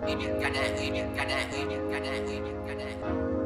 gonna, gonna, gonna, gonna, gonna.